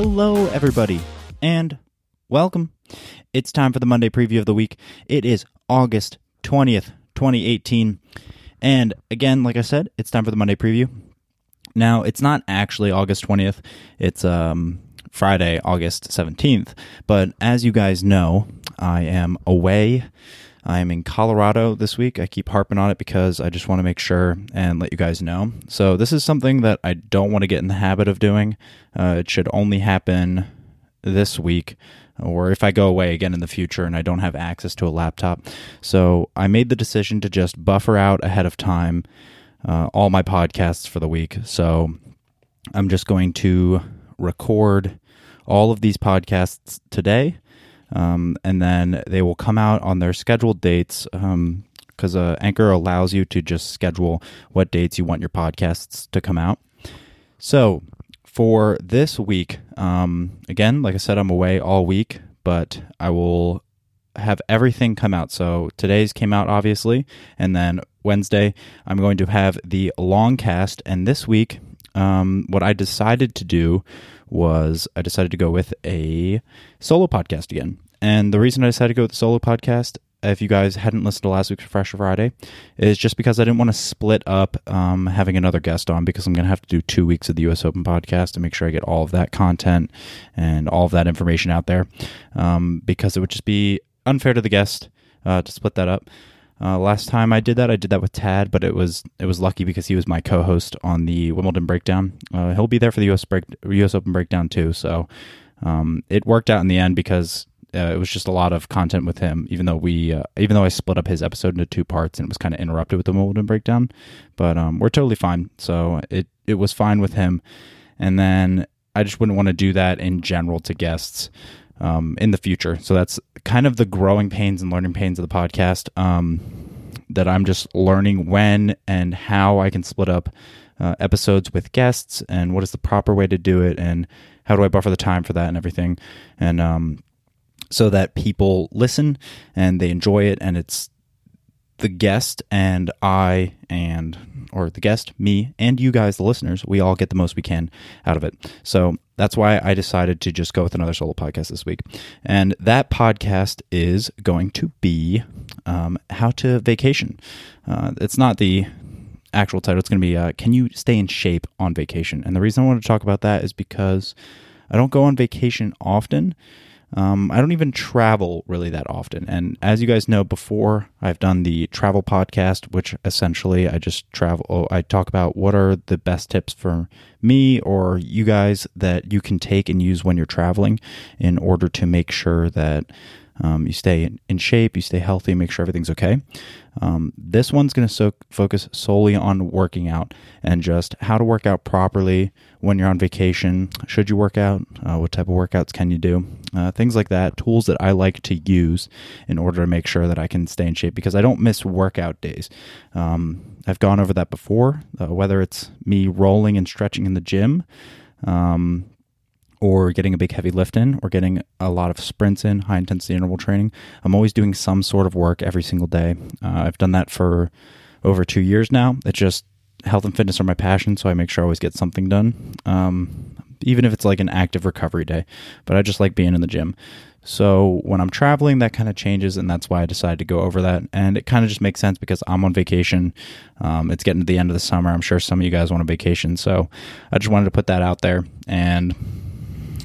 Hello, everybody, and welcome. It's time for the Monday preview of the week. It is August 20th, 2018. And again, like I said, it's time for the Monday preview. Now, it's not actually August 20th, it's um, Friday, August 17th. But as you guys know, I am away. I am in Colorado this week. I keep harping on it because I just want to make sure and let you guys know. So, this is something that I don't want to get in the habit of doing. Uh, it should only happen this week or if I go away again in the future and I don't have access to a laptop. So, I made the decision to just buffer out ahead of time uh, all my podcasts for the week. So, I'm just going to record all of these podcasts today um, and then they will come out on their scheduled dates because um, uh, Anchor allows you to just schedule what dates you want your podcasts to come out. So for this week, um, again, like I said, I'm away all week, but I will have everything come out. So today's came out obviously, and then Wednesday I'm going to have the long cast, and this week, um, what I decided to do was I decided to go with a solo podcast again. And the reason I decided to go with the solo podcast, if you guys hadn't listened to last week's Refresher Friday, is just because I didn't want to split up um, having another guest on because I'm going to have to do two weeks of the U.S. Open podcast to make sure I get all of that content and all of that information out there um, because it would just be unfair to the guest uh, to split that up. Uh, last time I did that, I did that with Tad, but it was it was lucky because he was my co-host on the Wimbledon breakdown. Uh, he'll be there for the U.S. break U.S. Open breakdown too, so um, it worked out in the end because uh, it was just a lot of content with him. Even though we, uh, even though I split up his episode into two parts and it was kind of interrupted with the Wimbledon breakdown, but um, we're totally fine. So it it was fine with him, and then I just wouldn't want to do that in general to guests um, in the future. So that's kind of the growing pains and learning pains of the podcast um, that I'm just learning when and how I can split up uh, episodes with guests and what is the proper way to do it and how do I buffer the time for that and everything. And um, so that people listen and they enjoy it and it's the guest and I and or the guest, me and you guys the listeners, we all get the most we can out of it. So that's why I decided to just go with another solo podcast this week. And that podcast is going to be um, How to Vacation. Uh, it's not the actual title, it's going to be uh, Can You Stay in Shape on Vacation? And the reason I want to talk about that is because I don't go on vacation often. Um, I don't even travel really that often. And as you guys know, before I've done the travel podcast, which essentially I just travel, oh, I talk about what are the best tips for me or you guys that you can take and use when you're traveling in order to make sure that um, you stay in, in, shape, you stay healthy, make sure everything's okay. Um, this one's going to so- focus solely on working out and just how to work out properly when you're on vacation. Should you work out? Uh, what type of workouts can you do? Uh, things like that. Tools that I like to use in order to make sure that I can stay in shape because I don't miss workout days. Um, I've gone over that before, uh, whether it's me rolling and stretching in the gym. Um, or getting a big heavy lift in or getting a lot of sprints in, high intensity interval training. I'm always doing some sort of work every single day. Uh, I've done that for over two years now. It's just health and fitness are my passion, so I make sure I always get something done, um, even if it's like an active recovery day. But I just like being in the gym. So when I'm traveling, that kind of changes, and that's why I decided to go over that. And it kind of just makes sense because I'm on vacation. Um, it's getting to the end of the summer. I'm sure some of you guys want a vacation, so I just wanted to put that out there and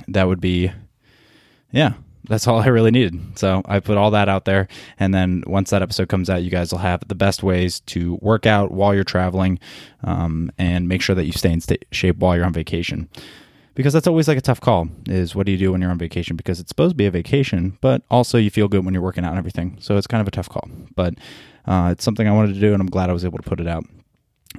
that would be, yeah, that's all I really needed. So I put all that out there. And then once that episode comes out, you guys will have the best ways to work out while you're traveling um, and make sure that you stay in st- shape while you're on vacation. Because that's always like a tough call is what do you do when you're on vacation? Because it's supposed to be a vacation, but also you feel good when you're working out and everything. So it's kind of a tough call. But uh, it's something I wanted to do, and I'm glad I was able to put it out.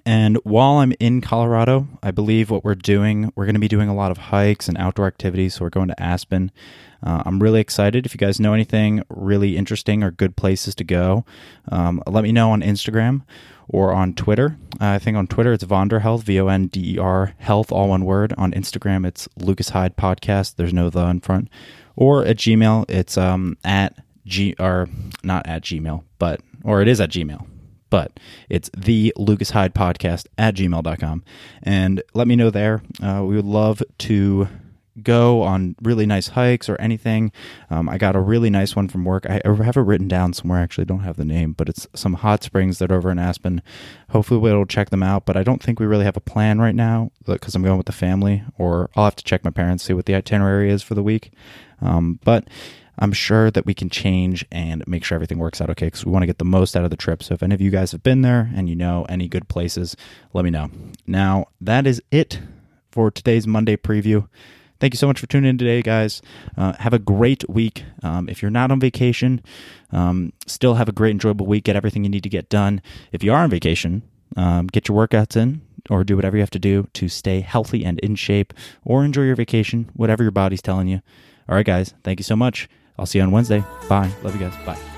And while I'm in Colorado, I believe what we're doing, we're going to be doing a lot of hikes and outdoor activities. So we're going to Aspen. Uh, I'm really excited. If you guys know anything really interesting or good places to go, um, let me know on Instagram or on Twitter. Uh, I think on Twitter it's Vonder Health, V O N D E R Health, all one word. On Instagram it's Lucas Heyde Podcast. There's no the in front. Or at Gmail it's um, at G or not at Gmail, but or it is at Gmail but it's the Lucas Heyde podcast at gmail.com. And let me know there. Uh, we would love to go on really nice hikes or anything, um, I got a really nice one from work. I have it written down somewhere. I actually don't have the name, but it's some hot springs that are over in Aspen. Hopefully, we'll check them out. But I don't think we really have a plan right now because I'm going with the family, or I'll have to check my parents see what the itinerary is for the week. Um, but I'm sure that we can change and make sure everything works out okay because we want to get the most out of the trip. So if any of you guys have been there and you know any good places, let me know. Now, that is it for today's Monday preview. Thank you so much for tuning in today, guys. Uh, have a great week. Um, if you're not on vacation, um, still have a great, enjoyable week. Get everything you need to get done. If you are on vacation, um, get your workouts in or do whatever you have to do to stay healthy and in shape or enjoy your vacation, whatever your body's telling you. All right, guys, thank you so much. I'll see you on Wednesday. Bye. Love you guys. Bye.